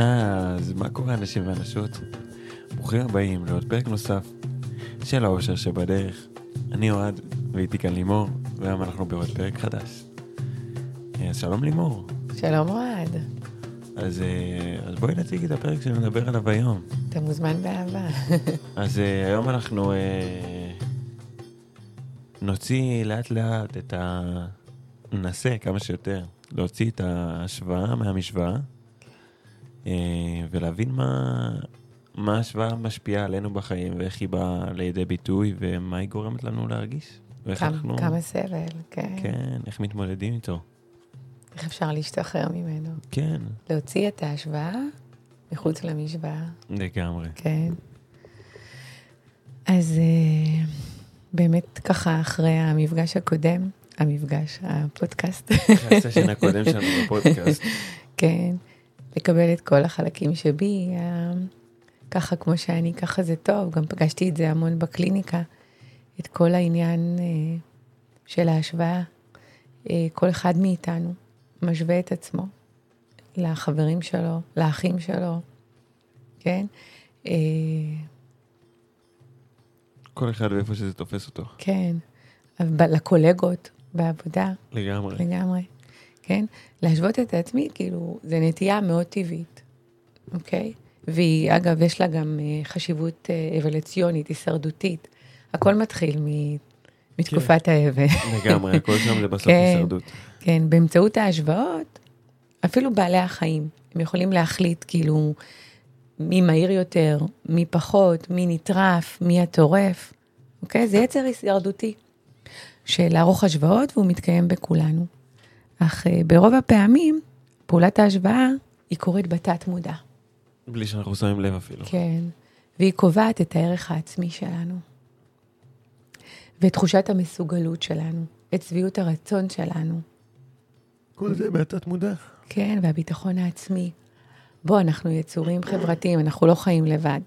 אה, אז מה קורה אנשים ואנשות? ברוכים הבאים לעוד פרק נוסף של האושר שבדרך. אני אוהד, והייתי כאן לימור, והיום אנחנו בעוד פרק חדש. אה, אז שלום לימור. שלום אוהד, אז, אה, אז בואי נציג את הפרק שנדבר עליו היום. אתה מוזמן באהבה. אז אה, היום אנחנו אה, נוציא לאט לאט את ה... ננסה כמה שיותר להוציא את ההשוואה מהמשוואה אה, ולהבין מה, מה ההשוואה משפיעה עלינו בחיים ואיך היא באה לידי ביטוי ומה היא גורמת לנו להרגיש. כמה, אנחנו... כמה סבל, כן. כן, איך מתמודדים איתו. איך אפשר להשתחרר ממנו? כן, להוציא את ההשוואה מחוץ למשוואה, לגמרי. כן. אז אה, באמת ככה אחרי המפגש הקודם, המפגש, הפודקאסט, אחרי הסשן הקודם שלנו בפודקאסט. כן, לקבל את כל החלקים שבי, אה, ככה כמו שאני, ככה זה טוב, גם פגשתי את זה המון בקליניקה, את כל העניין אה, של ההשוואה. אה, כל אחד מאיתנו משווה את עצמו לחברים שלו, לאחים שלו, כן? כל אחד ואיפה שזה תופס אותו. כן, לקולגות בעבודה, לגמרי. לגמרי, כן? להשוות את עצמי, כאילו, זו נטייה מאוד טבעית, אוקיי? והיא, אגב, יש לה גם אה, חשיבות אה, אבולוציונית, הישרדותית. הכל מתחיל מ- מתקופת האבן. לגמרי, הכל שם זה בסוף כן. הישרדות. כן, באמצעות ההשוואות, אפילו בעלי החיים, הם יכולים להחליט, כאילו, מי מהיר יותר, מי פחות, מי נטרף, מי הטורף, אוקיי? זה יצר הישרדותי של לערוך השוואות, והוא מתקיים בכולנו. אך אה, ברוב הפעמים, פעולת ההשוואה היא קורית בתת מודע. בלי שאנחנו שמים לב אפילו. כן, והיא קובעת את הערך העצמי שלנו, ואת תחושת המסוגלות שלנו, את שביעות הרצון שלנו, כל זה מהתת מודע. כן, והביטחון העצמי. בוא, אנחנו יצורים חברתיים, אנחנו לא חיים לבד.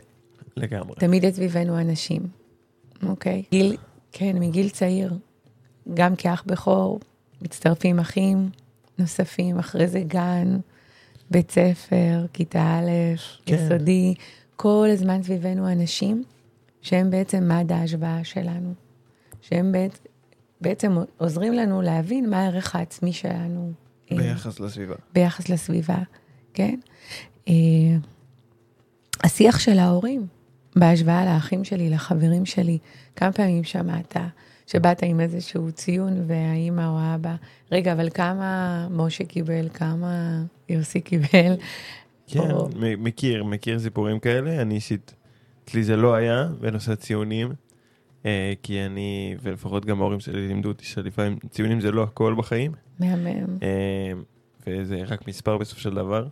לגמרי. תמיד יש סביבנו אנשים, אוקיי? גיל, כן, מגיל צעיר, גם כאח בכור, מצטרפים אחים נוספים, אחרי זה גן, בית ספר, כיתה א', כן. יסודי, כל הזמן סביבנו אנשים שהם בעצם מד ההשוואה שלנו, שהם בעצם, בעצם עוזרים לנו להבין מה הערך העצמי שלנו. אה, ביחס לסביבה. ביחס לסביבה, כן? אה, השיח של ההורים בהשוואה לאחים שלי, לחברים שלי, כמה פעמים שמעת שבאת עם איזשהו ציון והאימא או האבא, רגע, אבל כמה משה קיבל, כמה יוסי קיבל? כן, או- מכיר, מכיר סיפורים כאלה. אני אישית, אצלי זה לא היה בנושא ציונים, אה, כי אני, ולפחות גם ההורים שלי לימדו אותי שלפעמים ציונים זה לא הכל בחיים, מהמם. אה, וזה רק מספר בסופו של דבר.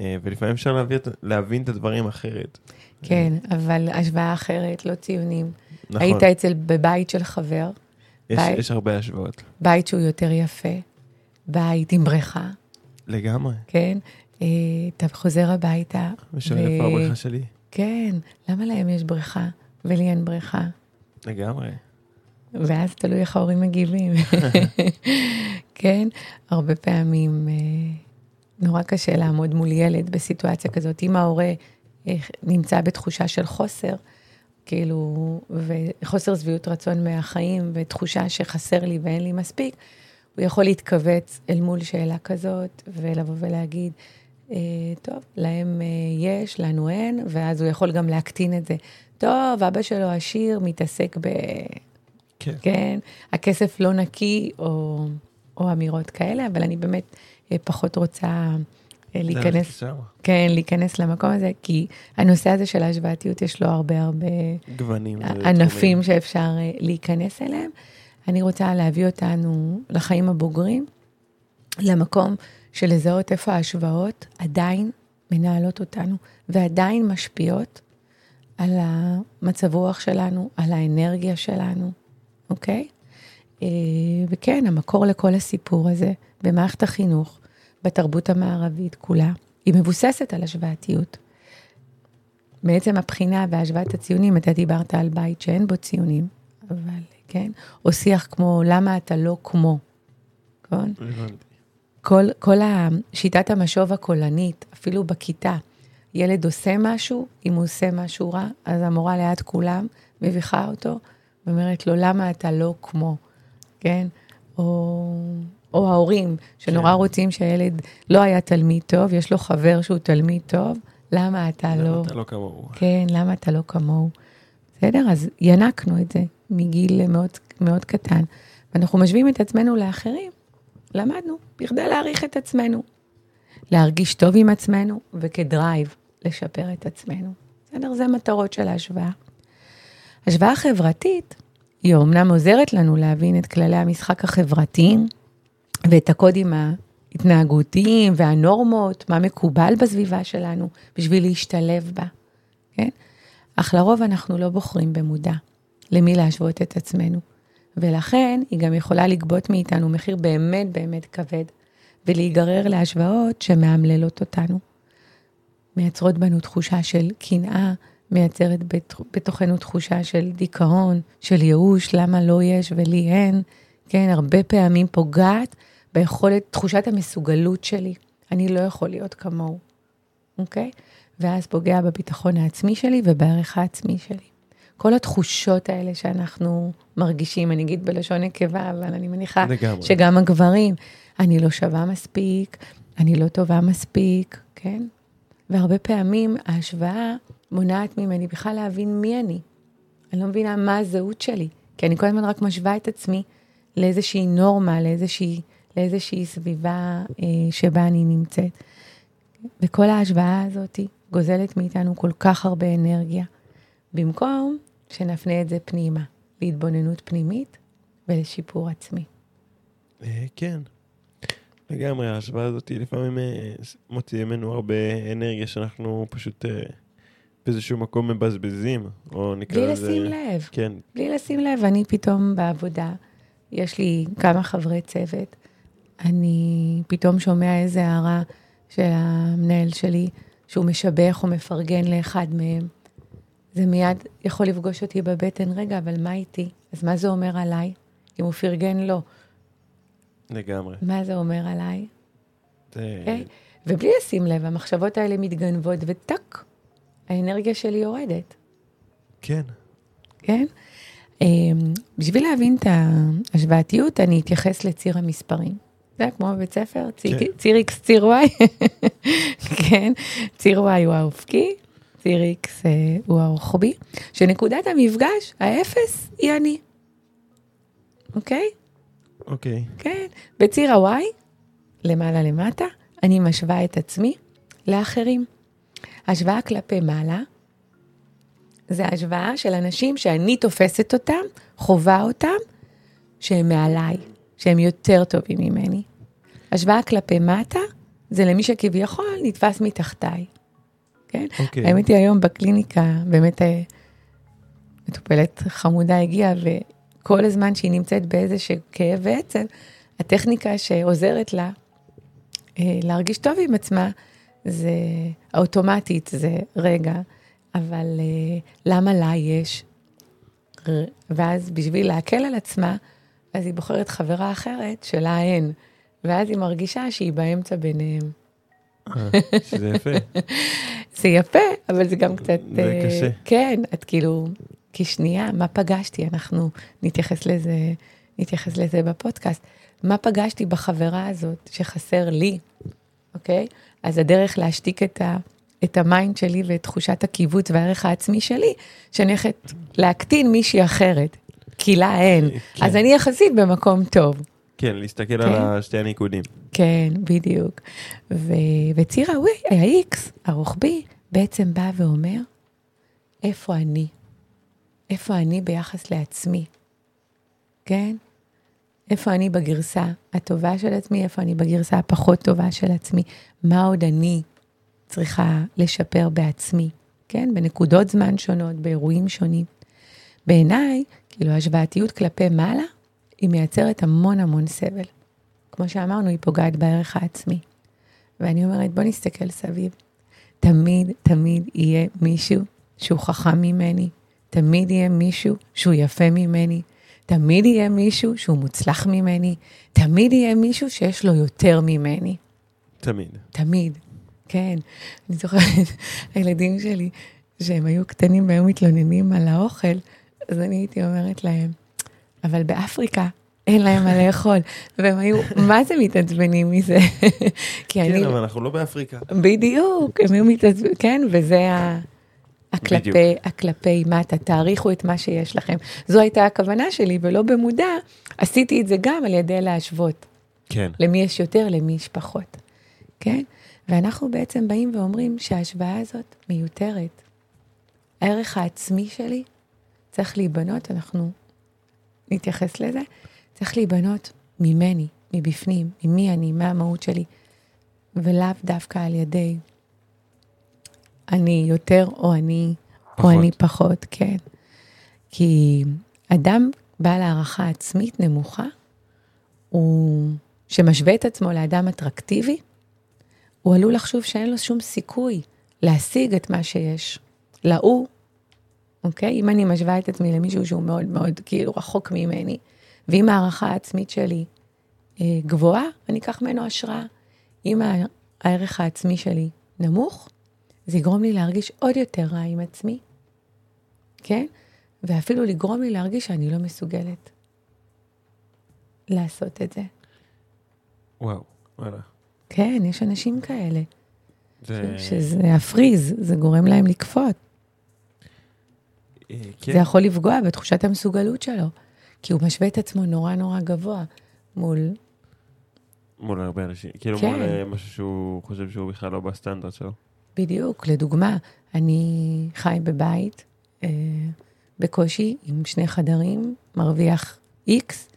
אה, ולפעמים אפשר להביא את- להבין את הדברים אחרת. כן, אבל השוואה אחרת, לא ציונים. נכון, היית אצל, בבית של חבר, יש, בית- יש הרבה השוואות. בית שהוא יותר יפה, בית עם בריכה, לגמרי. כן? אה, אתה חוזר הביתה. ושואל ו- איפה הבריכה שלי? כן, למה להם יש בריכה ולי אין בריכה? לגמרי. ואז תלוי איך ההורים מגיבים. כן, הרבה פעמים אה, נורא קשה לעמוד מול ילד בסיטואציה כזאת. אם ההורה אה, נמצא בתחושה של חוסר, כאילו, וחוסר שביעות רצון מהחיים, ותחושה שחסר לי ואין לי מספיק, הוא יכול להתכווץ אל מול שאלה כזאת, ולבוא ולהגיד, אה, טוב, להם אה, יש, לנו אין, ואז הוא יכול גם להקטין את זה. טוב, אבא שלו עשיר, מתעסק ב... כן. כן, הכסף לא נקי, או, או אמירות כאלה, אבל אני באמת אה, פחות רוצה להיכנס, לשם. כן, להיכנס למקום הזה, כי הנושא הזה של ההשוואתיות, יש לו הרבה הרבה גוונים. ענפים שאפשר אה, להיכנס אליהם. אני רוצה להביא אותנו לחיים הבוגרים, למקום של לזהות איפה ההשוואות עדיין מנהלות אותנו, ועדיין משפיעות על המצב רוח שלנו, על האנרגיה שלנו, אוקיי? אה, וכן, המקור לכל הסיפור הזה במערכת החינוך, בתרבות המערבית כולה, היא מבוססת על השוואתיות. בעצם הבחינה והשוואת הציונים, אתה דיברת על בית שאין בו ציונים, אבל כן, או שיח כמו למה אתה לא כמו, נכון? כל, כל שיטת המשוב הקולנית, אפילו בכיתה, ילד עושה משהו, אם הוא עושה משהו רע, אז המורה ליד כולם מביכה אותו, ואומרת לו, למה אתה לא כמו, כן? או, או ההורים, שנורא כן. רוצים שהילד לא היה תלמיד טוב, יש לו חבר שהוא תלמיד טוב, למה אתה למה לא... למה אתה לא כמוהו? כן, למה אתה לא כמוהו? בסדר? אז ינקנו את זה מגיל מאוד, מאוד קטן. ואנחנו משווים את עצמנו לאחרים, למדנו, בכדי להעריך את עצמנו. להרגיש טוב עם עצמנו, וכדרייב, לשפר את עצמנו. בסדר? זה מטרות של ההשוואה. השוואה חברתית, היא אומנם עוזרת לנו להבין את כללי המשחק החברתיים ואת הקודים ההתנהגותיים והנורמות, מה מקובל בסביבה שלנו, בשביל להשתלב בה, כן? אך לרוב אנחנו לא בוחרים במודע למי להשוות את עצמנו. ולכן היא גם יכולה לגבות מאיתנו מחיר באמת באמת כבד, ולהיגרר להשוואות שמאמללות אותנו. מייצרות בנו תחושה של קנאה, מייצרת בתוכנו תחושה של דיכאון, של ייאוש, למה לא יש ולי אין. כן, הרבה פעמים פוגעת ביכולת, תחושת המסוגלות שלי. אני לא יכול להיות כמוהו, אוקיי? ואז פוגע בביטחון העצמי שלי ובערך העצמי שלי. כל התחושות האלה שאנחנו מרגישים, אני אגיד בלשון נקבה, אבל אני מניחה לגמרי. שגם הגברים, אני לא שווה מספיק, אני לא טובה מספיק, כן? והרבה פעמים ההשוואה מונעת ממני בכלל להבין מי אני. אני לא מבינה מה הזהות שלי, כי אני כל הזמן רק משווה את עצמי לאיזושהי נורמה, לאיזושהי, לאיזושהי סביבה אה, שבה אני נמצאת. וכל ההשוואה הזאת גוזלת מאיתנו כל כך הרבה אנרגיה, במקום שנפנה את זה פנימה, להתבוננות פנימית ולשיפור עצמי. אה, כן, לגמרי, ההשוואה הזאת לפעמים אה, מוציאה ממנו הרבה אנרגיה שאנחנו פשוט אה, באיזשהו מקום מבזבזים, או נקרא לזה... בלי לשים לב. כן. בלי לשים לב, אני פתאום בעבודה, יש לי כמה חברי צוות, אני פתאום שומע איזה הערה של המנהל שלי, שהוא משבח או מפרגן לאחד מהם. זה מיד יכול לפגוש אותי בבטן, רגע, אבל מה איתי? אז מה זה אומר עליי? אם הוא פרגן לו. לא. לגמרי. מה זה אומר עליי? זה... Okay? אוקיי? ובלי לשים לב, המחשבות האלה מתגנבות, וטאק, האנרגיה שלי יורדת. כן. כן? אמ, בשביל להבין את ההשוואתיות, אני אתייחס לציר המספרים. זה כמו בבית ספר, ציר, כן. ציר X, ציר Y. כן, ציר Y הוא האופקי, ציר X אה, הוא הרוחבי, שנקודת המפגש, האפס, היא אני. אוקיי? אוקיי. כן. בציר ה-Y, למעלה למטה, אני משווה את עצמי לאחרים. השוואה כלפי מעלה, זה השוואה של אנשים שאני תופסת אותם, חווה אותם, שהם מעליי, שהם יותר טובים ממני. השוואה כלפי מטה, זה למי שכביכול נתפס מתחתיי. כן? Okay. אוקיי. האמת היא היום בקליניקה, באמת אה, מטופלת חמודה הגיעה, כל הזמן שהיא נמצאת באיזשהו כאב ועצב, הטכניקה שעוזרת לה אה, להרגיש טוב עם עצמה, זה האוטומטית, זה רגע, אבל אה, למה לה יש? ואז בשביל להקל על עצמה, אז היא בוחרת חברה אחרת שלה אין, ואז היא מרגישה שהיא באמצע ביניהם. אה, שזה יפה. זה יפה, אבל זה גם קצת... זה קשה. כן, את כאילו, כי שנייה, מה פגשתי? אנחנו נתייחס לזה, נתייחס לזה בפודקאסט. מה פגשתי בחברה הזאת שחסר לי, אוקיי? אז הדרך להשתיק את, ה, את ה-mind שלי ואת תחושת הכיווץ והערך העצמי שלי, שאני הולכת להקטין מישהי אחרת, כי לה אין. כן. אז אני יחסית במקום טוב. כן, להסתכל כן? על שתי הניקודים. כן, בדיוק. ו... וציר ה-X, הרוחבי, בעצם בא ואומר, איפה אני? איפה אני ביחס לעצמי, כן? איפה אני בגרסה הטובה של עצמי, איפה אני בגרסה הפחות טובה של עצמי, מה עוד אני צריכה לשפר בעצמי, כן? בנקודות זמן שונות, באירועים שונים. בעיניי, כאילו השוואתיות כלפי מעלה, היא מייצרת המון המון סבל. כמו שאמרנו, היא פוגעת בערך העצמי. ואני אומרת, בוא נסתכל סביב. תמיד, תמיד יהיה מישהו שהוא חכם ממני, תמיד יהיה מישהו שהוא יפה ממני, תמיד יהיה מישהו שהוא מוצלח ממני, תמיד יהיה מישהו שיש לו יותר ממני. תמיד. תמיד, כן. אני זוכרת, הילדים שלי, שהם היו קטנים והיו מתלוננים על האוכל, אז אני הייתי אומרת להם, אבל באפריקה אין להם מה לאכול. והם היו, מה זה מתעצבנים מזה? כי אני... כן, אבל אנחנו לא באפריקה. בדיוק, הם היו מתעצבנים, כן, וזה ה... הכלפי, הכלפי מטה, תעריכו את מה שיש לכם. זו הייתה הכוונה שלי, ולא במודע, עשיתי את זה גם על ידי להשוות. כן. למי יש יותר, למי יש פחות, כן? ואנחנו בעצם באים ואומרים שההשוואה הזאת מיותרת. הערך העצמי שלי צריך להיבנות, אנחנו נתייחס לזה, צריך להיבנות ממני, מבפנים, ממי אני, מה המהות שלי, ולאו דווקא על ידי אני יותר או אני, פחות. או אני פחות, כן. כי אדם בעל הערכה עצמית נמוכה, הוא, שמשווה את עצמו לאדם אטרקטיבי, הוא עלול לחשוב שאין לו שום סיכוי להשיג את מה שיש. להוא, אוקיי? אם אני משווה את עצמי למישהו שהוא מאוד מאוד כאילו רחוק ממני, ואם הערכה העצמית שלי אה, גבוהה, אני אקח ממנו השראה. אם הערך העצמי שלי נמוך, זה יגרום לי להרגיש עוד יותר רע עם עצמי, כן? ואפילו לגרום לי להרגיש שאני לא מסוגלת לעשות את זה. וואו, וואלה. כן, יש אנשים כאלה, זה... שזה הפריז, זה גורם להם לקפוט. אה, זה כן, יכול לפגוע בתחושת המסוגלות שלו, כי הוא משווה את עצמו נורא נורא גבוה מול... מול הרבה אנשים. כאילו כן. מול אה, משהו שהוא חושב שהוא בכלל לא בסטנדרט שלו. בדיוק, לדוגמה, אני חי בבית אה, בקושי עם שני חדרים, מרוויח איקס,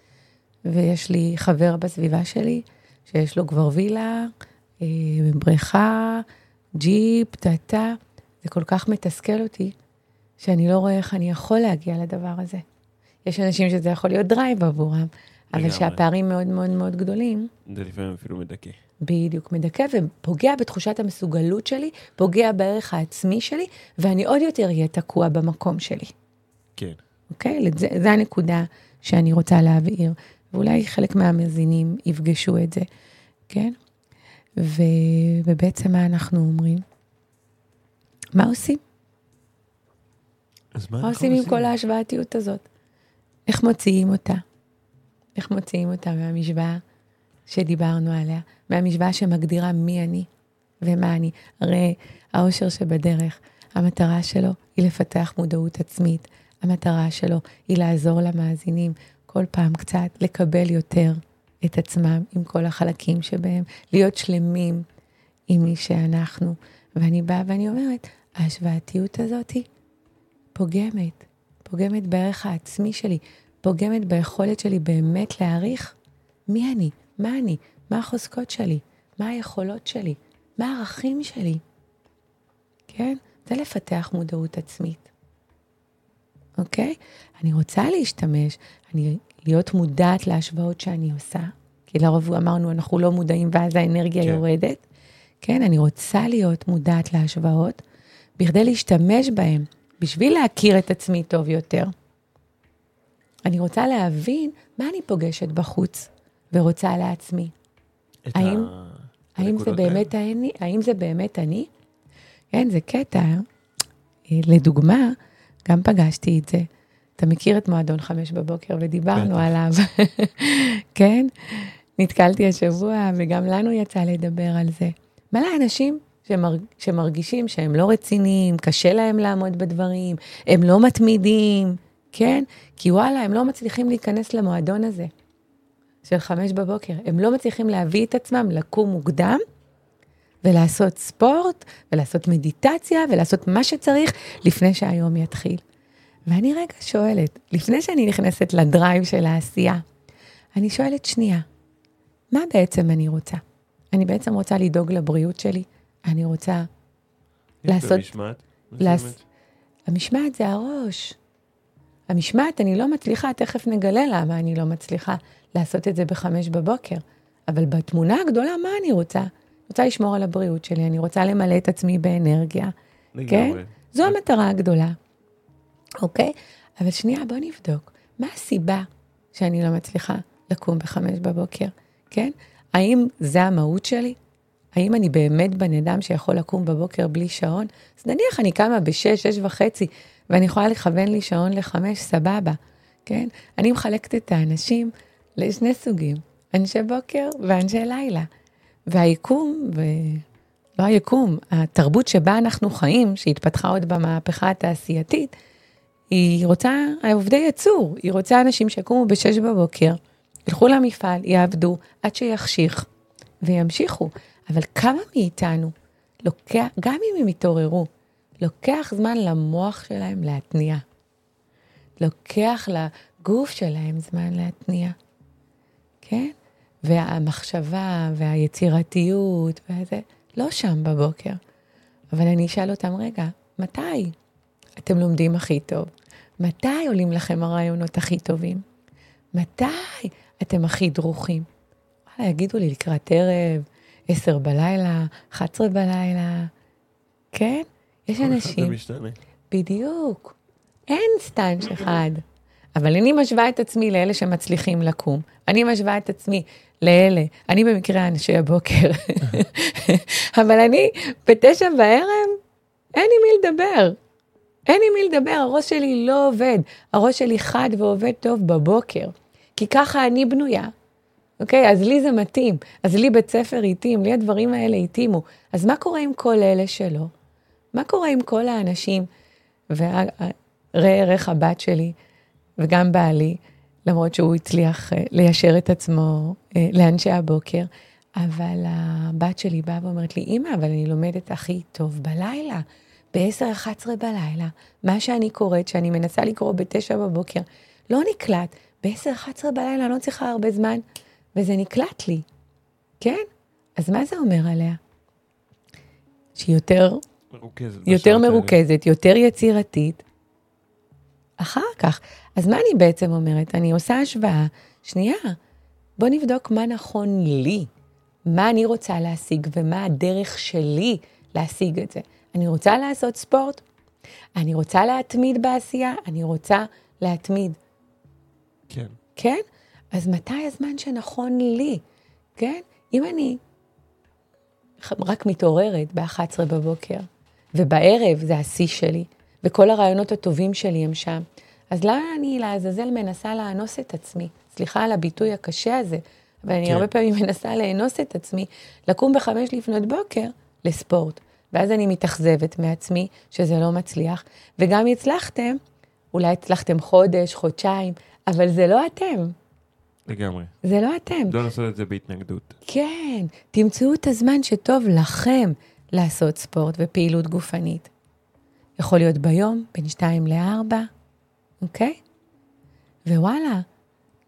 ויש לי חבר בסביבה שלי שיש לו כבר וילה, אה, בריכה, ג'יפ, טאטה. זה כל כך מתסכל אותי, שאני לא רואה איך אני יכול להגיע לדבר הזה. יש אנשים שזה יכול להיות drive עבורם, אבל. שהפערים מאוד מאוד מאוד גדולים, זה לפעמים אפילו מדכא. בדיוק, מדכא ופוגע בתחושת המסוגלות שלי, פוגע בערך העצמי שלי, ואני עוד יותר אהיה תקוע במקום שלי, כן. אוקיי? זה הנקודה שאני רוצה להבהיר, ואולי חלק מהמאזינים יפגשו את זה, כן? ו, ובעצם מה אנחנו אומרים? מה עושים? אז מה מה אנחנו עושים עם כל ההשוואתיות הזאת? איך מוציאים אותה? איך מוציאים אותה מהמשוואה שדיברנו עליה? מהמשוואה שמגדירה מי אני ומה אני. הרי האושר שבדרך, המטרה שלו היא לפתח מודעות עצמית. המטרה שלו היא לעזור למאזינים כל פעם קצת לקבל יותר את עצמם עם כל החלקים שבהם, להיות שלמים עם מי שאנחנו. ואני באה ואני אומרת, ההשוואתיות הזאת פוגמת, פוגמת בערך העצמי שלי, פוגמת ביכולת שלי באמת להעריך מי אני, מה אני, מה החוזקות שלי, מה היכולות שלי, מה הערכים שלי. כן? זה לפתח מודעות עצמית. אוקיי? אני רוצה להשתמש, אני להיות מודעת להשוואות שאני עושה, כי לרוב אמרנו, אנחנו לא מודעים ואז האנרגיה כן. יורדת. כן, אני רוצה להיות מודעת להשוואות, בכדי להשתמש בהם, בשביל להכיר את עצמי טוב יותר. אני רוצה להבין מה אני פוגשת בחוץ ורוצה לעצמי. האם- ה- האם זה באמת אני? האם זה באמת אני? כן, זה קטע. אה, לדוגמה, גם פגשתי את זה. אתה מכיר את מועדון חמש בבוקר ודיברנו. עליו, כן? נתקלתי השבוע וגם לנו יצא לדבר על זה. מלא אנשים שמר, שמרגישים שהם לא רציניים, קשה להם לעמוד בדברים, הם לא מתמידים, כן? כי וואלה, הם לא מצליחים להיכנס למועדון הזה של חמש בבוקר. הם לא מצליחים להביא את עצמם לקום מוקדם ולעשות ספורט, ולעשות מדיטציה, ולעשות מה שצריך לפני שהיום יתחיל. ואני רגע שואלת, לפני שאני נכנסת לדרייב של העשייה, אני שואלת שנייה, מה בעצם אני רוצה? אני בעצם רוצה לדאוג לבריאות שלי? אני רוצה... לעשות- במשמעת מסוימת? המשמעת זה הראש. המשמעת, אני לא מצליחה, תכף נגלה למה אני לא מצליחה לעשות את זה בחמש בבוקר. אבל בתמונה הגדולה, מה אני רוצה? רוצה לשמור על הבריאות שלי, אני רוצה למלא את עצמי באנרגיה. כן? לגמרי. זו המטרה הגדולה, אוקיי? אבל שנייה, בוא נבדוק. מה הסיבה שאני לא מצליחה לקום בחמש בבוקר, כן? האם זה המהות שלי? האם אני באמת בן אדם שיכול לקום בבוקר בלי שעון? אז נניח אני קמה בשש, שש וחצי, ואני יכולה לכוון לי שעון לחמש, סבבה, כן? אני מחלקת את האנשים לשני סוגים, אנשי בוקר ואנשי לילה. והיקום, ולא היקום, התרבות שבה אנחנו חיים, שהתפתחה עוד במהפכה התעשייתית, היא רוצה עובדי יצור, היא רוצה אנשים שיקומו בשש בבוקר, ילכו למפעל, יעבדו עד שיחשיך, וימשיכו. אבל כמה מאיתנו לוקח, גם אם הם יתעוררו, לוקח זמן למוח שלהם להתניע. לוקח לגוף שלהם זמן להתניע, כן? והמחשבה והיצירתיות וזה, לא שם בבוקר. אבל אני אשאל אותם, רגע, מתי אתם לומדים הכי טוב? מתי עולים לכם הרעיונות הכי טובים? מתי אתם הכי דרוכים? וואלה, יגידו לי לקראת ערב, עשר בלילה, 11 בלילה, כן? יש אנשים... בדיוק. אין סטנץ' אחד. אבל אני משווה את עצמי לאלה שמצליחים לקום. אני משווה את עצמי לאלה, אני במקרה אנשי הבוקר, אבל אני בתשע בערב, אין עם מי לדבר. אין עם מי לדבר, הראש שלי לא עובד. הראש שלי חד ועובד טוב בבוקר. כי ככה אני בנויה. אוקיי? אז לי זה מתאים. אז לי בית ספר התאים, לי הדברים האלה התאימו. אז מה קורה עם כל אלה שלא? מה קורה עם כל האנשים? וראה ערך הבת שלי, וגם בעלי, למרות שהוא הצליח אה, ליישר את עצמו אה, לאנשי הבוקר, אבל הבת שלי באה ואומרת לי, אמא, אבל אני לומדת הכי טוב בלילה, ב-10-11 בלילה. מה שאני קוראת, שאני מנסה לקרוא ב-9 בבוקר, לא נקלט. ב-10-11 בלילה אני לא צריכה הרבה זמן, וזה נקלט לי, כן? אז מה זה אומר עליה? שהיא יותר, מרוכזת. יותר. מרוכזת, יותר יצירתית. אחר כך. אז מה אני בעצם אומרת? אני עושה השוואה, שנייה, בוא נבדוק מה נכון לי, מה אני רוצה להשיג ומה הדרך שלי להשיג את זה. אני רוצה לעשות ספורט, אני רוצה להתמיד בעשייה, אני רוצה להתמיד, כן. כן? אז מתי הזמן שנכון לי, כן? אם אני רק מתעוררת ב-11 בבוקר, ובערב זה השיא שלי, וכל הרעיונות הטובים שלי הם שם, אז למה אני לעזאזל מנסה לאנוס את עצמי? סליחה על הביטוי הקשה הזה, אבל אני כן. הרבה פעמים מנסה לאנוס את עצמי, לקום בחמש לפנות בוקר לספורט. ואז אני מתאכזבת מעצמי שזה לא מצליח, וגם הצלחתם, אולי הצלחתם חודש, חודשיים, אבל זה לא אתם, לגמרי. זה לא אתם. לא לעשות את זה בהתנגדות. כן, תמצאו את הזמן שטוב לכם לעשות ספורט ופעילות גופנית. יכול להיות ביום, בין שתיים לארבע, אוקיי? ווואלה,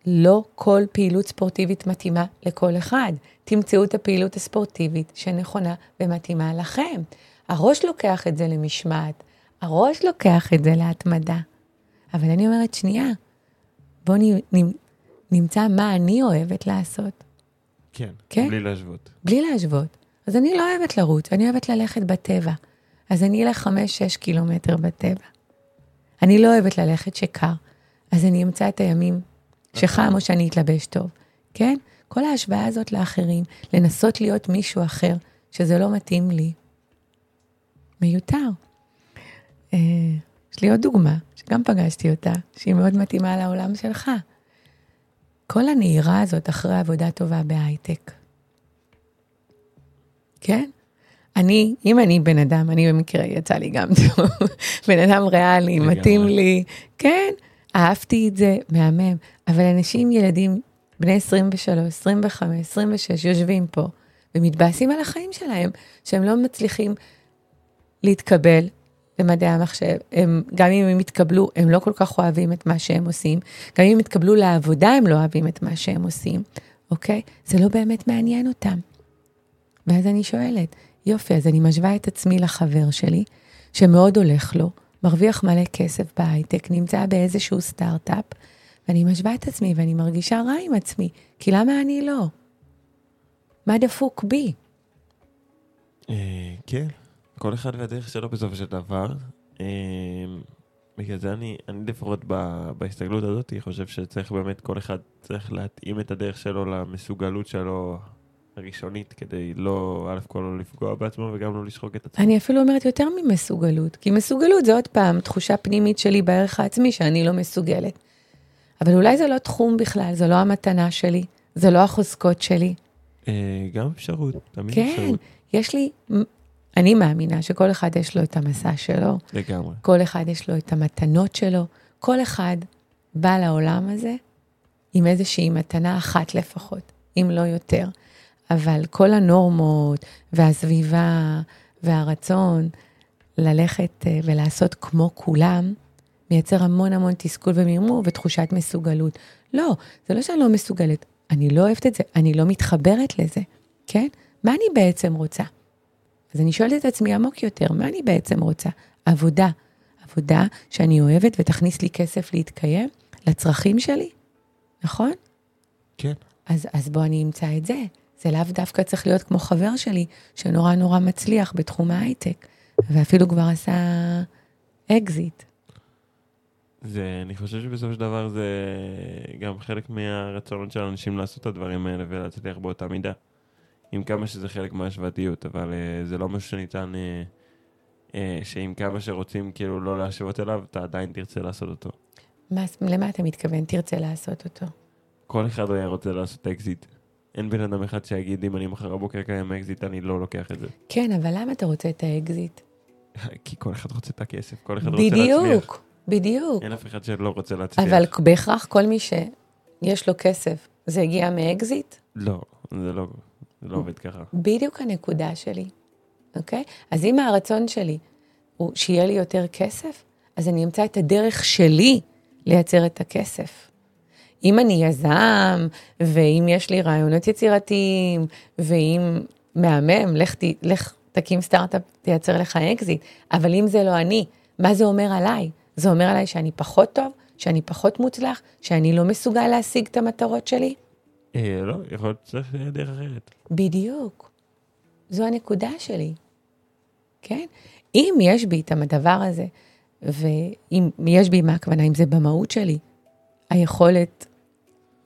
לא כל פעילות ספורטיבית מתאימה לכל אחד. תמצאו את הפעילות הספורטיבית שנכונה ומתאימה לכם. הראש לוקח את זה למשמעת, הראש לוקח את זה להתמדה. אבל אני אומרת, שנייה, בואו נמצא מה אני אוהבת לעשות. כן. כן? בלי להשוות. בלי להשוות. אז אני לא אוהבת לרוץ, אני אוהבת ללכת בטבע. אז אני אלך חמש-שש קילומטר בטבע. אני לא אוהבת ללכת שקר, אז אני אמצא את הימים שחם או שאני אתלבש טוב, כן? כל ההשוואה הזאת לאחרים, לנסות להיות מישהו אחר, שזה לא מתאים לי, מיותר. אה, יש לי עוד דוגמה, שגם פגשתי אותה, שהיא מאוד מתאימה לעולם שלך. כל הנהירה הזאת אחרי עבודה טובה בהייטק. כן? אני, אם אני בן אדם, אני במקרה יצא לי גם טוב, בן אדם ריאלי. מתאים לי, כן, אהבתי את זה, מהמם. אבל אנשים, ילדים, בני 23, 25, 26, יושבים פה ומתבאסים על החיים שלהם, שהם לא מצליחים להתקבל למדעי המחשב. הם, גם אם הם יתקבלו, הם לא כל כך אוהבים את מה שהם עושים. גם אם הם יתקבלו לעבודה, הם לא אוהבים את מה שהם עושים, אוקיי? זה לא באמת מעניין אותם. ואז אני שואלת, יופי, אז אני משווה את עצמי לחבר שלי, שמאוד הולך לו, מרוויח מלא כסף בהייטק, נמצא באיזשהו סטארט-אפ, ואני משווה את עצמי ואני מרגישה רע עם עצמי, כי למה אני לא? מה דפוק בי? אה, כן. כל אחד והדרך שלו בסופו של דבר. אה, בגלל זה אני, לפחות בהסתגלות הזאת, חושב שצריך באמת, כל אחד צריך להתאים את הדרך שלו למסוגלות שלו הראשונית, כדי לא, א' כל לא לפגוע בעצמו וגם לא לשחוק את עצמו. אני אפילו אומרת יותר ממסוגלות, כי מסוגלות זה עוד פעם תחושה פנימית שלי בערך העצמי שאני לא מסוגלת. אבל אולי זה לא תחום בכלל, זו לא המתנה שלי, זה לא החוזקות שלי. אה, גם אפשרות, תמיד כן, אפשרות. יש לי, אני מאמינה שכל אחד יש לו את המסע שלו, לגמרי. כל אחד יש לו את המתנות שלו, כל אחד בא לעולם הזה עם איזושהי מתנה אחת לפחות, אם לא יותר. אבל כל הנורמות והסביבה והרצון ללכת אה, ולעשות כמו כולם, מייצר המון המון תסכול ומרמור ותחושת מסוגלות. לא, זה לא שאני לא מסוגלת, אני לא אוהבת את זה, אני לא מתחברת לזה, כן? מה אני בעצם רוצה? אז אני שואלת את עצמי עמוק יותר, מה אני בעצם רוצה? עבודה. עבודה שאני אוהבת ותכניס לי כסף להתקיים לצרכים שלי, נכון? כן. אז, אז בוא אני אמצא את זה. זה לאו דווקא צריך להיות כמו חבר שלי, שנורא נורא מצליח בתחום ההייטק, ואפילו כבר עשה אקזיט. זה, אני חושב שבסופו של דבר זה גם חלק מהרצונות של אנשים לעשות את הדברים האלה ולהצליח באותה מידה. עם כמה שזה חלק מההשוואתיות, אבל uh, זה לא משהו שניתן, uh, uh, שעם כמה שרוצים כאילו לא להשוות אליו, אתה עדיין תרצה לעשות אותו. מה, למה אתה מתכוון תרצה לעשות אותו? כל אחד היה רוצה לעשות אקזיט. אין בן אדם אחד שיגיד, אם אני מחר בבוקר קיים אקזיט, אני לא לוקח את זה. כן, אבל למה אתה רוצה את האקזיט? כי כל אחד רוצה את הכסף, כל אחד רוצה להצליח. בדיוק, בדיוק. אין אף אחד שלא רוצה להצליח. אבל בהכרח כל מי שיש לו כסף, זה הגיע מאקזיט? לא, זה לא, זה לא עובד ככה. בדיוק הנקודה שלי, אוקיי? אז אם הרצון שלי הוא שיהיה לי יותר כסף, אז אני אמצא את הדרך שלי לייצר את הכסף. אם אני יזם, ואם יש לי רעיונות יצירתיים, ואם מהמם, לך, ת, לך תקים סטארט-אפ, תייצר לך אקזיט, אבל אם זה לא אני, מה זה אומר עליי? זה אומר עליי שאני פחות טוב, שאני פחות מוצלח, שאני לא מסוגל להשיג את המטרות שלי? אה, לא, יכול להיות שצריך דרך אחרת. בדיוק. זו הנקודה שלי, כן? אם יש בי את הדבר הזה, ואם יש בי, מה הכוונה, אם זה במהות שלי, היכולת,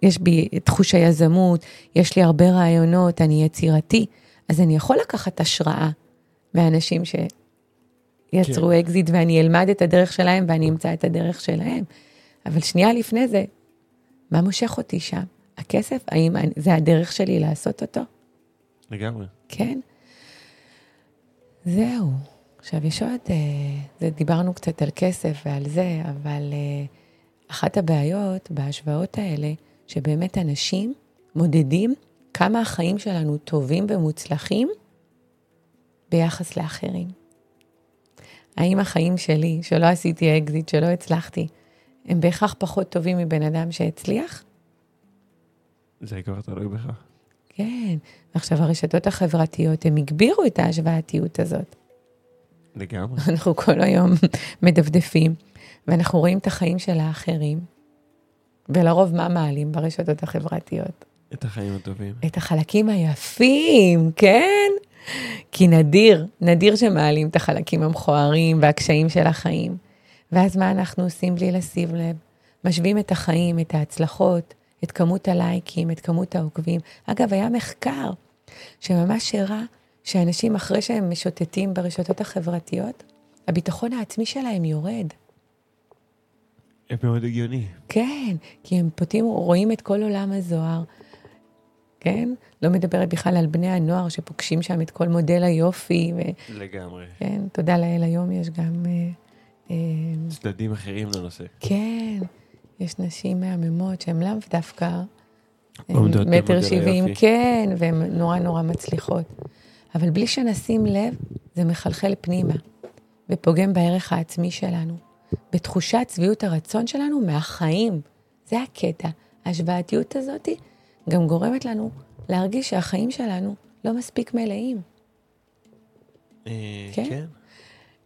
יש בי ת'חוש היזמות, יש לי הרבה רעיונות, אני יצירתי, אז אני יכול לקחת השראה מאנשים שיצרו כן. אקזיט ואני אלמד את הדרך שלהם ואני אמצא את הדרך שלהם. אבל שנייה לפני זה, מה מושך אותי שם? הכסף? האם זה הדרך שלי לעשות אותו? לגמרי. כן. זהו. עכשיו, יש עוד, אה, דיברנו קצת על כסף ועל זה, אבל אה, אחת הבעיות בהשוואות האלה, שבאמת אנשים מודדים כמה החיים שלנו טובים ומוצלחים ביחס לאחרים. האם החיים שלי, שלא עשיתי אקזיט, שלא הצלחתי, הם בהכרח פחות טובים מבן אדם שהצליח? זה כבר תלוי בך. כן. ועכשיו הרשתות החברתיות, הם הגבירו את ההשוואתיות הזאת. לגמרי. אנחנו כל היום מדפדפים, ואנחנו רואים את החיים של האחרים, ולרוב מה מעלים ברשתות החברתיות? את החיים הטובים. את החלקים היפים, כן? כי נדיר, נדיר שמעלים את החלקים המכוערים והקשיים של החיים. ואז מה אנחנו עושים בלי לשים לב? משווים את החיים, את ההצלחות, את כמות הלייקים, את כמות העוקבים. אגב, היה מחקר שממש הראה שאנשים אחרי שהם משוטטים ברשתות החברתיות, הביטחון העצמי שלהם יורד. מאוד הגיוני. כן, כי הם פותים, רואים את כל עולם הזוהר, כן? לא מדברת בכלל על בני הנוער שפוגשים שם את כל מודל היופי. ו... לגמרי. כן, תודה לאל, היום יש גם... אה, אה, צדדים אחרים לנושא. כן, יש נשים מהממות שהן לאו דווקא מטר שבעים, כן, והן נורא נורא מצליחות. אבל בלי שנשים לב, זה מחלחל פנימה, ופוגם בערך העצמי שלנו, בתחושת שביעות הרצון שלנו מהחיים. זה הקטע. ההשוואתיות הזאת גם גורמת לנו להרגיש שהחיים שלנו לא מספיק מלאים. כן? כן.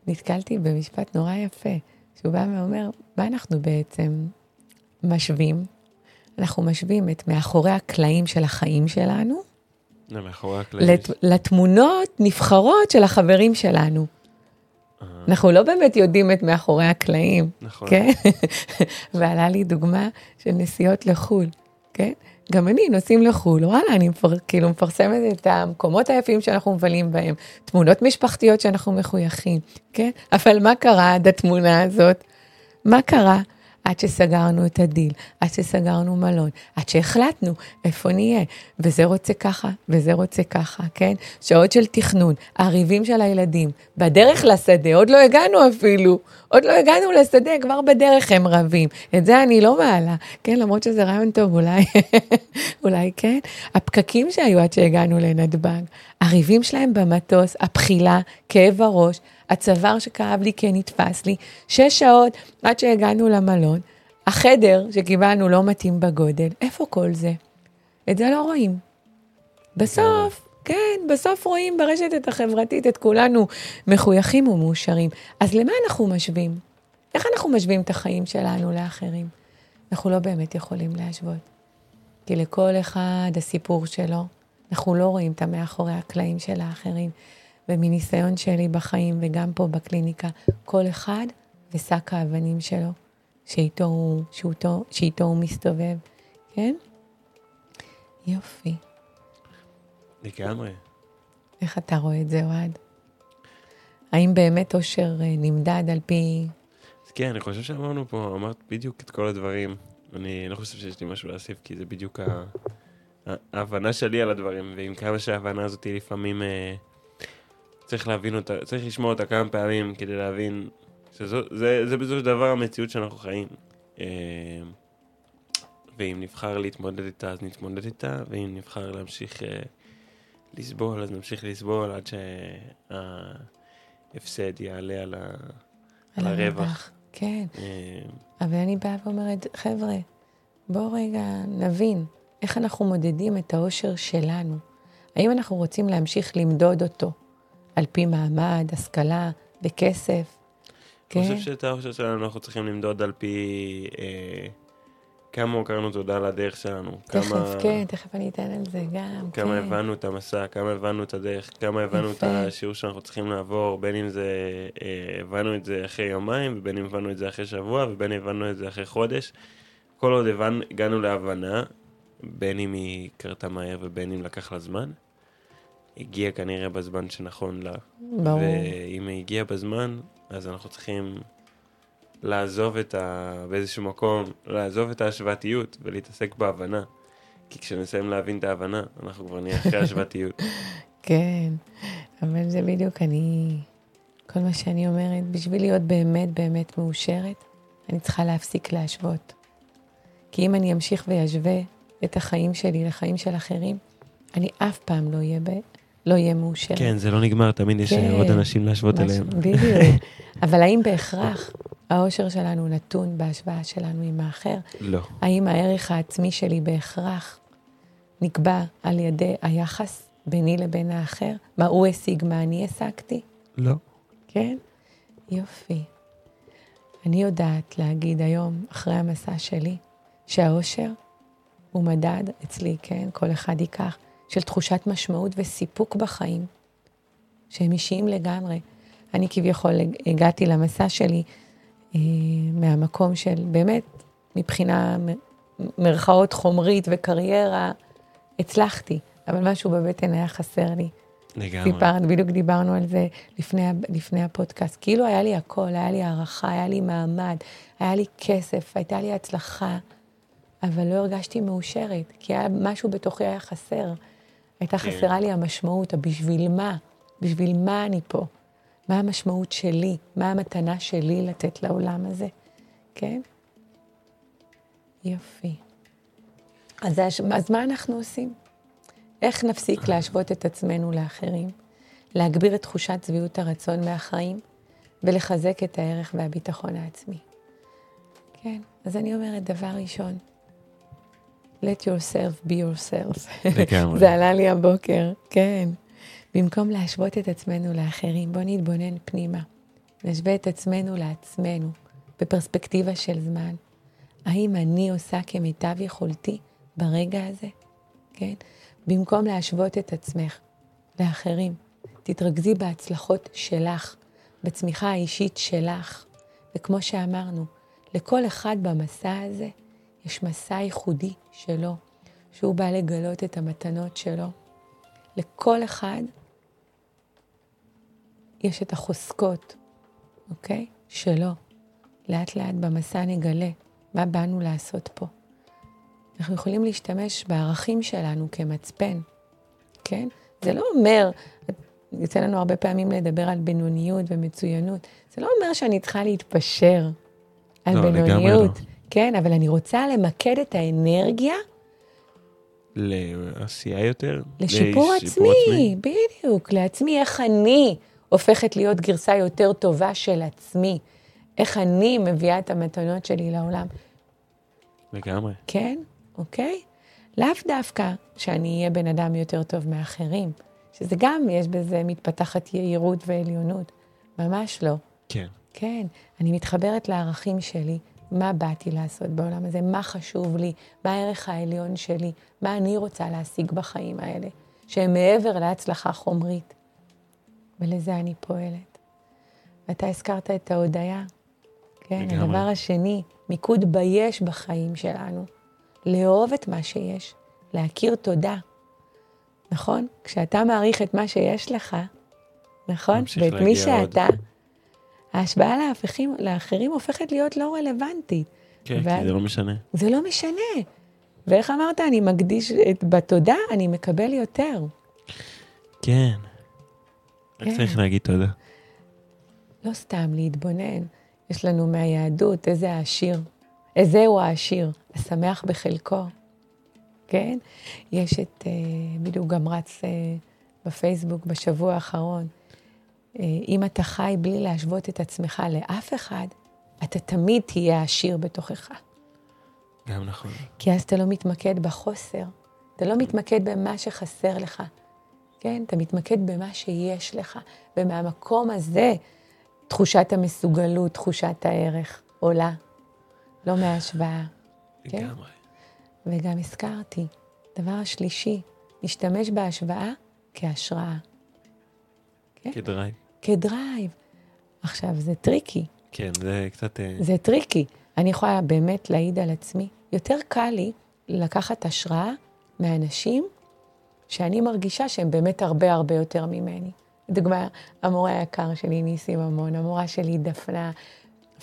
נתקלתי במשפט נורא יפה, שהוא בא ואומר, מה אנחנו בעצם משווים? אנחנו משווים את מאחורי הקלעים של החיים שלנו, מאחורי הקלעים. לת, לתמונות נבחרות של החברים שלנו. אנחנו לא באמת יודעים את מאחורי הקלעים, נכון. כן? ועלה לי דוגמה של נסיעות לחו"ל, כן? גם אני, נוסעים לחו"ל, וואלה, אני מפר, כאילו מפרסמת את המקומות היפים שאנחנו מבלים בהם, תמונות משפחתיות שאנחנו מחויכים, כן? אבל מה קרה עד התמונה הזאת? מה קרה? עד שסגרנו את הדיל, עד שסגרנו מלון, עד שהחלטנו איפה נהיה, וזה רוצה ככה, וזה רוצה ככה, כן? שעות של תכנון, הריבים של הילדים, בדרך לשדה, עוד לא הגענו אפילו, עוד לא הגענו לשדה, כבר בדרך הם רבים. את זה אני לא מעלה, כן? למרות שזה רעיון טוב, אולי, אולי כן. הפקקים שהיו עד שהגענו לנתב"ג, הריבים שלהם במטוס, הבחילה, כאב הראש, הצוואר שכאב לי כי נתפס לי, שש שעות עד שהגענו למלון, החדר שקיבלנו לא מתאים בגודל, איפה כל זה? את זה לא רואים. בסוף, כן, בסוף רואים ברשת החברתית את כולנו מחויכים ומאושרים. אז למה אנחנו משווים? איך אנחנו משווים את החיים שלנו לאחרים? אנחנו לא באמת יכולים להשוות. כי לכל אחד הסיפור שלו, אנחנו לא רואים את המאחורי הקלעים של האחרים. ומניסיון שלי בחיים וגם פה בקליניקה, כל אחד ושק האבנים שלו, שאיתו הוא, שאיתו, שאיתו הוא מסתובב, כן? יופי. לגמרי. איך אתה רואה את זה, אוהד? האם באמת אושר אה, נמדד על פי... כן, אני חושב שאמרנו פה, אמרת בדיוק את כל הדברים. אני לא חושב שיש לי משהו להוסיף, כי זה בדיוק ה... ההבנה שלי על הדברים, ועם כמה שההבנה הזאת היא לפעמים... אה, צריך להבין אותה, צריך לשמוע אותה כמה פעמים כדי להבין שזו, זה, זה בסופו של דבר המציאות שאנחנו חיים. אה, ואם נבחר להתמודד איתה, אז נתמודד איתה, ואם נבחר להמשיך אה, לסבול, אז נמשיך לסבול עד שההפסד יעלה על, ה, על הרווח. כן, אה, אבל אני באה ואומרת, חבר'ה, בואו רגע נבין איך אנחנו מודדים את האושר שלנו. האם אנחנו רוצים להמשיך למדוד אותו על פי מעמד, השכלה, בכסף. אני חושב כן? שאת האושר שלנו אנחנו צריכים למדוד על פי אה, כמה הוקרנו תודה על הדרך שלנו. תכף, כמה, כן, תכף אני אתן על זה גם. כמה כן. הבנו את המסע, כמה הבנו את הדרך, כמה הבנו את השיעור שאנחנו צריכים לעבור, בין אם זה, אה, הבנו את זה אחרי יומיים, ובין אם הבנו את זה אחרי שבוע, ובין אם הבנו את זה אחרי חודש. כל עוד הבנ, הגענו להבנה, בין אם היא קרתה מהר ובין אם לקח לה זמן, הגיעה כנראה בזמן שנכון לה. ברור. ואם היא הגיעה בזמן, אז אנחנו צריכים לעזוב את ה... באיזשהו מקום, לעזוב את ההשוואתיות ולהתעסק בהבנה. כי כשנסיים להבין את ההבנה, אנחנו כבר נהיה אחרי השוואתיות. כן, אבל זה בדיוק אני... כל מה שאני אומרת, בשביל להיות באמת באמת מאושרת, אני צריכה להפסיק להשוות. כי אם אני אמשיך וישווה את החיים שלי לחיים של אחרים, אני אף פעם לא אהיה לא יהיה מאושר. כן, זה לא נגמר, תמיד יש כן, עוד אנשים להשוות מש... אליהם. בדיוק. אבל האם בהכרח האושר שלנו נתון בהשוואה שלנו עם האחר? לא. האם הערך העצמי שלי בהכרח נקבע על ידי היחס ביני לבין האחר? מה הוא השיג, מה אני השגתי? לא. כן? יופי. אני יודעת להגיד היום, אחרי המסע שלי, שהאושר הוא מדד אצלי, כן? כל אחד ייקח. של תחושת משמעות וסיפוק בחיים, שהם אישיים לגמרי. אני כביכול הגעתי למסע שלי אה, מהמקום של באמת, מבחינה מרכאות חומרית וקריירה, הצלחתי, אבל משהו בבטן היה חסר לי. לגמרי. סיפרת, בדיוק דיברנו על זה לפני, לפני הפודקאסט. כאילו היה לי הכל, היה לי הערכה, היה לי מעמד, היה לי כסף, הייתה לי הצלחה, אבל לא הרגשתי מאושרת, כי היה משהו בתוכי היה חסר. הייתה כן. חסרה לי המשמעות, הבשביל מה? בשביל מה אני פה? מה המשמעות שלי? מה המתנה שלי לתת לעולם הזה? כן? יופי. אז, אז מה אנחנו עושים? איך נפסיק להשוות את עצמנו לאחרים, להגביר את תחושת שביעות הרצון מהחיים ולחזק את הערך והביטחון העצמי? כן, אז אני אומרת, דבר ראשון, let yourself be yourself. לגמרי. זה עלה לי הבוקר, כן. במקום להשוות את עצמנו לאחרים, בואו נתבונן פנימה. נשווה את עצמנו לעצמנו, בפרספקטיבה של זמן. האם אני עושה כמיטב יכולתי ברגע הזה? כן? במקום להשוות את עצמך לאחרים, תתרכזי בהצלחות שלך, בצמיחה האישית שלך. וכמו שאמרנו, לכל אחד במסע הזה יש מסע ייחודי שלו, שהוא בא לגלות את המתנות שלו. לכל אחד יש את החוזקות, אוקיי? שלו. לאט לאט במסע נגלה מה באנו לעשות פה. אנחנו יכולים להשתמש בערכים שלנו כמצפן, כן? זה לא אומר, יוצא לנו הרבה פעמים לדבר על בינוניות ומצוינות, זה לא אומר שאני צריכה להתפשר על לא, לגמרי בינוניות, לא. כן? אבל אני רוצה למקד את האנרגיה לעשייה יותר? לשיפור עצמי, בדיוק, לעצמי, איך אני הופכת להיות גרסה יותר טובה של עצמי, איך אני מביאה את המתנות שלי לעולם, לגמרי. כן? אוקיי? לאו דווקא שאני אהיה בן אדם יותר טוב מאחרים, שזה גם, יש בזה מתפתחת יהירות ועליונות, ממש לא. כן. כן, אני מתחברת לערכים שלי, מה באתי לעשות בעולם הזה, מה חשוב לי, מה הערך העליון שלי, מה אני רוצה להשיג בחיים האלה, שהם מעבר להצלחה חומרית. ולזה אני פועלת. ואתה הזכרת את ההודיה. כן, לגמרי. הדבר השני, מיקוד ביש בחיים שלנו. לאהוב את מה שיש, להכיר תודה. נכון? כשאתה מעריך את מה שיש לך, נכון? ואת מי להגיע עוד. שאתה, ההשוואה לאחרים, לאחרים הופכת להיות לא רלוונטית. כן, ואז- כי זה לא משנה. זה לא משנה. ואיך אמרת, אני מקדיש את, בתודה, אני מקבל יותר. כן. רק כן. צריך להגיד תודה. לא סתם להתבונן. יש לנו מהיהדות, איזה העשיר, איזהו העשיר, השמח בחלקו, כן? יש את, אה, בדיוק גם רץ אה, בפייסבוק בשבוע האחרון, אם אתה חי בלי להשוות את עצמך לאף אחד, אתה תמיד תהיה עשיר בתוכך. גם נכון. כי אז אתה לא מתמקד בחוסר, אתה לא מתמקד במה שחסר לך, כן? אתה מתמקד במה שיש לך, ומהמקום הזה תחושת המסוגלות, תחושת הערך עולה, לא מההשוואה. כן. לגמרי. וגם הזכרתי, דבר השלישי, להשתמש בהשוואה כהשראה, כן? כ drive. כ drive. עכשיו, זה tricky, כן, זה קצת... אה, זה tricky. אני יכולה באמת להעיד על עצמי. יותר קל לי לקחת השראה מאנשים שאני מרגישה שהם באמת הרבה הרבה יותר ממני. לדוגמה, המורה היקר שלי, ניסי ממון, המורה שלי, דפנה,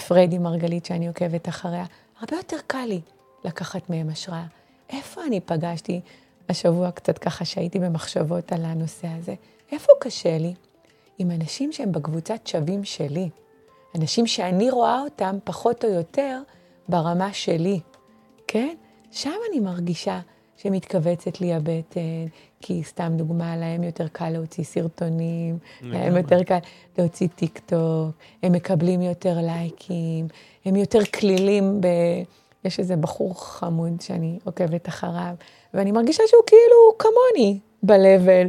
פריידי מרגלית, שאני עוקבת אחריה, הרבה יותר קל לי לקחת מהם השראה. איפה אני פגשתי השבוע קצת ככה שהייתי במחשבות על הנושא הזה? איפה קשה לי? עם אנשים שהם בקבוצת שווים שלי. אנשים שאני רואה אותם פחות או יותר ברמה שלי, כן? שם אני מרגישה שמתכווצת לי הבטן, כי סתם דוגמה, להם יותר קל להוציא סרטונים, להם. יותר קל להוציא טיק טוק, הם מקבלים יותר לייקים, הם יותר כלילים ב... יש איזה בחור חמוד שאני עוקבת אחריו, ואני מרגישה שהוא כאילו כמוני ב-level,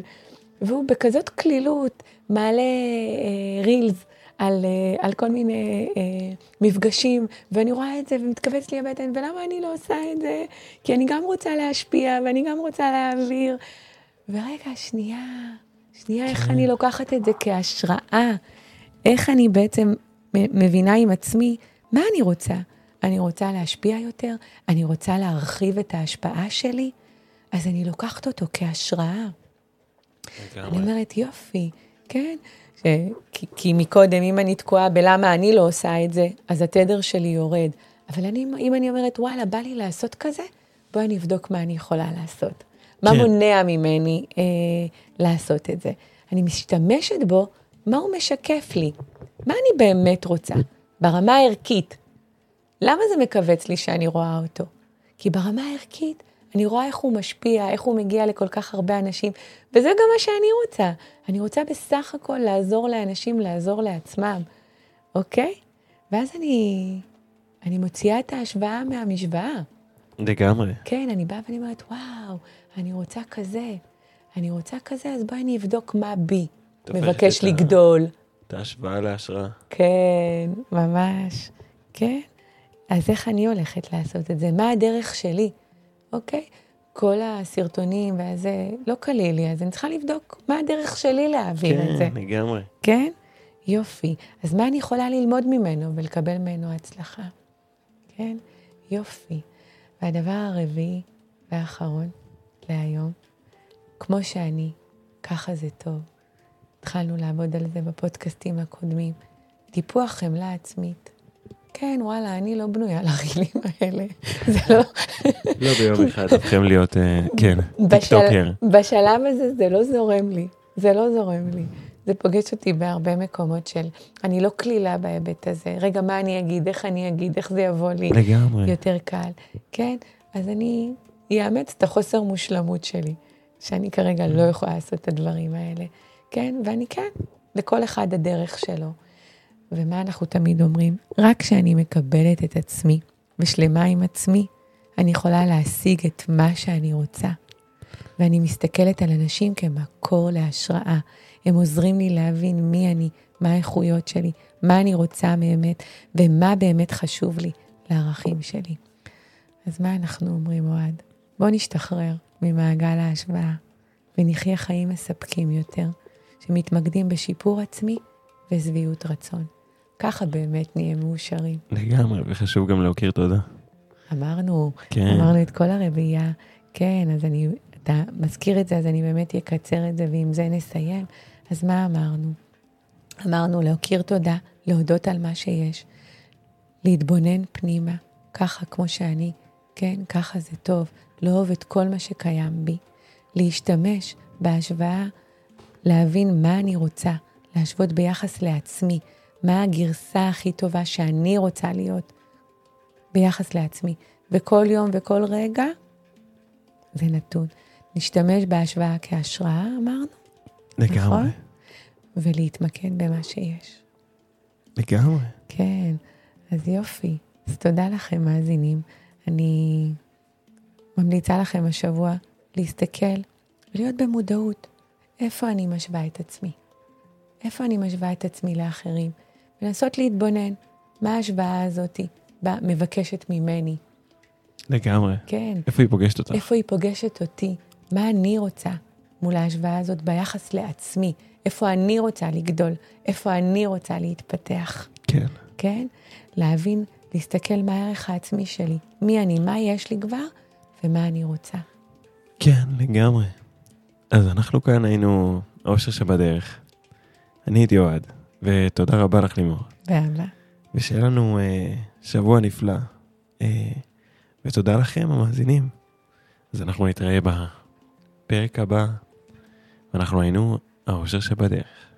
והוא בכזאת קלילות מעלה אה, רילס על, אה, על כל מיני אה, מפגשים, ואני רואה את זה ומתכווצת לי הבטן, ולמה אני לא עושה את זה? כי אני גם רוצה להשפיע ואני גם רוצה להעביר. ורגע, שנייה, שנייה, איך אני לוקחת את זה כהשראה? איך אני בעצם מבינה עם עצמי מה אני רוצה? אני רוצה להשפיע יותר? אני רוצה להרחיב את ההשפעה שלי? אז אני לוקחת אותו כהשראה. אני. אומרת, יופי, כן? ש... כי, כי מקודם, אם אני תקועה בלמה אני לא עושה את זה, אז התדר שלי יורד. אבל אני, אם אני אומרת, וואלה, בא לי לעשות כזה, בואי אני אבדוק מה אני יכולה לעשות. מה כן. מונע ממני אה, לעשות את זה? אני משתמשת בו, מה הוא משקף לי? מה אני באמת רוצה? ברמה הערכית. למה זה מכווץ לי שאני רואה אותו? כי ברמה הערכית, אני רואה איך הוא משפיע, איך הוא מגיע לכל כך הרבה אנשים, וזה גם מה שאני רוצה. אני רוצה בסך הכל לעזור לאנשים לעזור לעצמם, אוקיי? ואז אני, אני מוציאה את ההשוואה מהמשוואה. לגמרי. כן, אני באה ואני אומרת, וואו, אני רוצה כזה, אני רוצה כזה, אז בואי אני אבדוק מה בי מבקש לגדול. את ההשוואה להשראה. כן, ממש, כן. אז איך אני הולכת לעשות את זה? מה הדרך שלי, אוקיי? כל הסרטונים והזה לא קליל לי, אז אני צריכה לבדוק מה הדרך שלי להעביר את זה, כן, לגמרי. כן? יופי. אז מה אני יכולה ללמוד ממנו ולקבל ממנו הצלחה? כן? יופי. והדבר הרביעי והאחרון להיום, כמו שאני, ככה זה טוב. התחלנו לעבוד על זה בפודקאסטים הקודמים. טיפוח חמלה עצמית. כן, וואלה, אני לא בנויה לרילים האלה. זה לא... לא ביום אחד צריכים להיות, אה, כן, טיקטוקר. בשלב הזה זה לא זורם לי. זה לא זורם לי. זה פוגש אותי בהרבה מקומות של, אני לא קלילה בהיבט הזה. רגע, מה אני אגיד, איך אני אגיד, איך זה יבוא לי. לגמרי. יותר קל. כן, אז אני אאמץ את החוסר מושלמות שלי, שאני כרגע לא יכולה לעשות את הדברים האלה. כן, ואני כן, לכל אחד הדרך שלו. ומה אנחנו תמיד אומרים? רק כשאני מקבלת את עצמי ושלמה עם עצמי, אני יכולה להשיג את מה שאני רוצה. ואני מסתכלת על אנשים כמקור להשראה. הם עוזרים לי להבין מי אני, מה האיכויות שלי, מה אני רוצה באמת, ומה באמת חשוב לי לערכים שלי. אז מה אנחנו אומרים, אוהד? בוא נשתחרר ממעגל ההשוואה ונחיה חיים מספקים יותר, שמתמקדים בשיפור עצמי ושביעות רצון. ככה באמת נהיה מאושרים. לגמרי, וחשוב גם להכיר תודה. אמרנו, כן. אמרנו את כל הרביעייה, כן, אז אני, אתה מזכיר את זה, אז אני באמת אקצר את זה, ועם זה נסיים. אז מה אמרנו? אמרנו להכיר תודה, להודות על מה שיש, להתבונן פנימה, ככה כמו שאני, כן, ככה זה טוב, לאהוב את כל מה שקיים בי, להשתמש בהשוואה, להבין מה אני רוצה, להשוות ביחס לעצמי, מה הגרסה הכי טובה שאני רוצה להיות ביחס לעצמי. וכל יום וכל רגע זה נתון. נשתמש בהשוואה כהשראה, אמרנו? לגמרי. נכון? ולהתמקד במה שיש. לגמרי. כן, אז יופי. אז תודה לכם, מאזינים. אני ממליצה לכם השבוע להסתכל ולהיות במודעות. איפה אני משווה את עצמי? איפה אני משווה את עצמי לאחרים? ולנסות להתבונן, מה ההשוואה הזאת מבקשת ממני? לגמרי. כן. איפה היא פוגשת אותך? איפה היא פוגשת אותי? מה אני רוצה מול ההשוואה הזאת ביחס לעצמי? איפה אני רוצה לגדול? איפה אני רוצה להתפתח? כן. כן? להבין, להסתכל מה הערך העצמי שלי. מי אני, מה יש לי כבר, ומה אני רוצה. כן, לגמרי. אז אנחנו כאן היינו אושר שבדרך. אני הייתי אוהד, ותודה רבה לך לימור. באהבה. ושיהיה לנו אה, שבוע נפלא. אה, ותודה לכם, המאזינים. אז אנחנו נתראה בפרק הבא, ואנחנו היינו האושר שבדרך.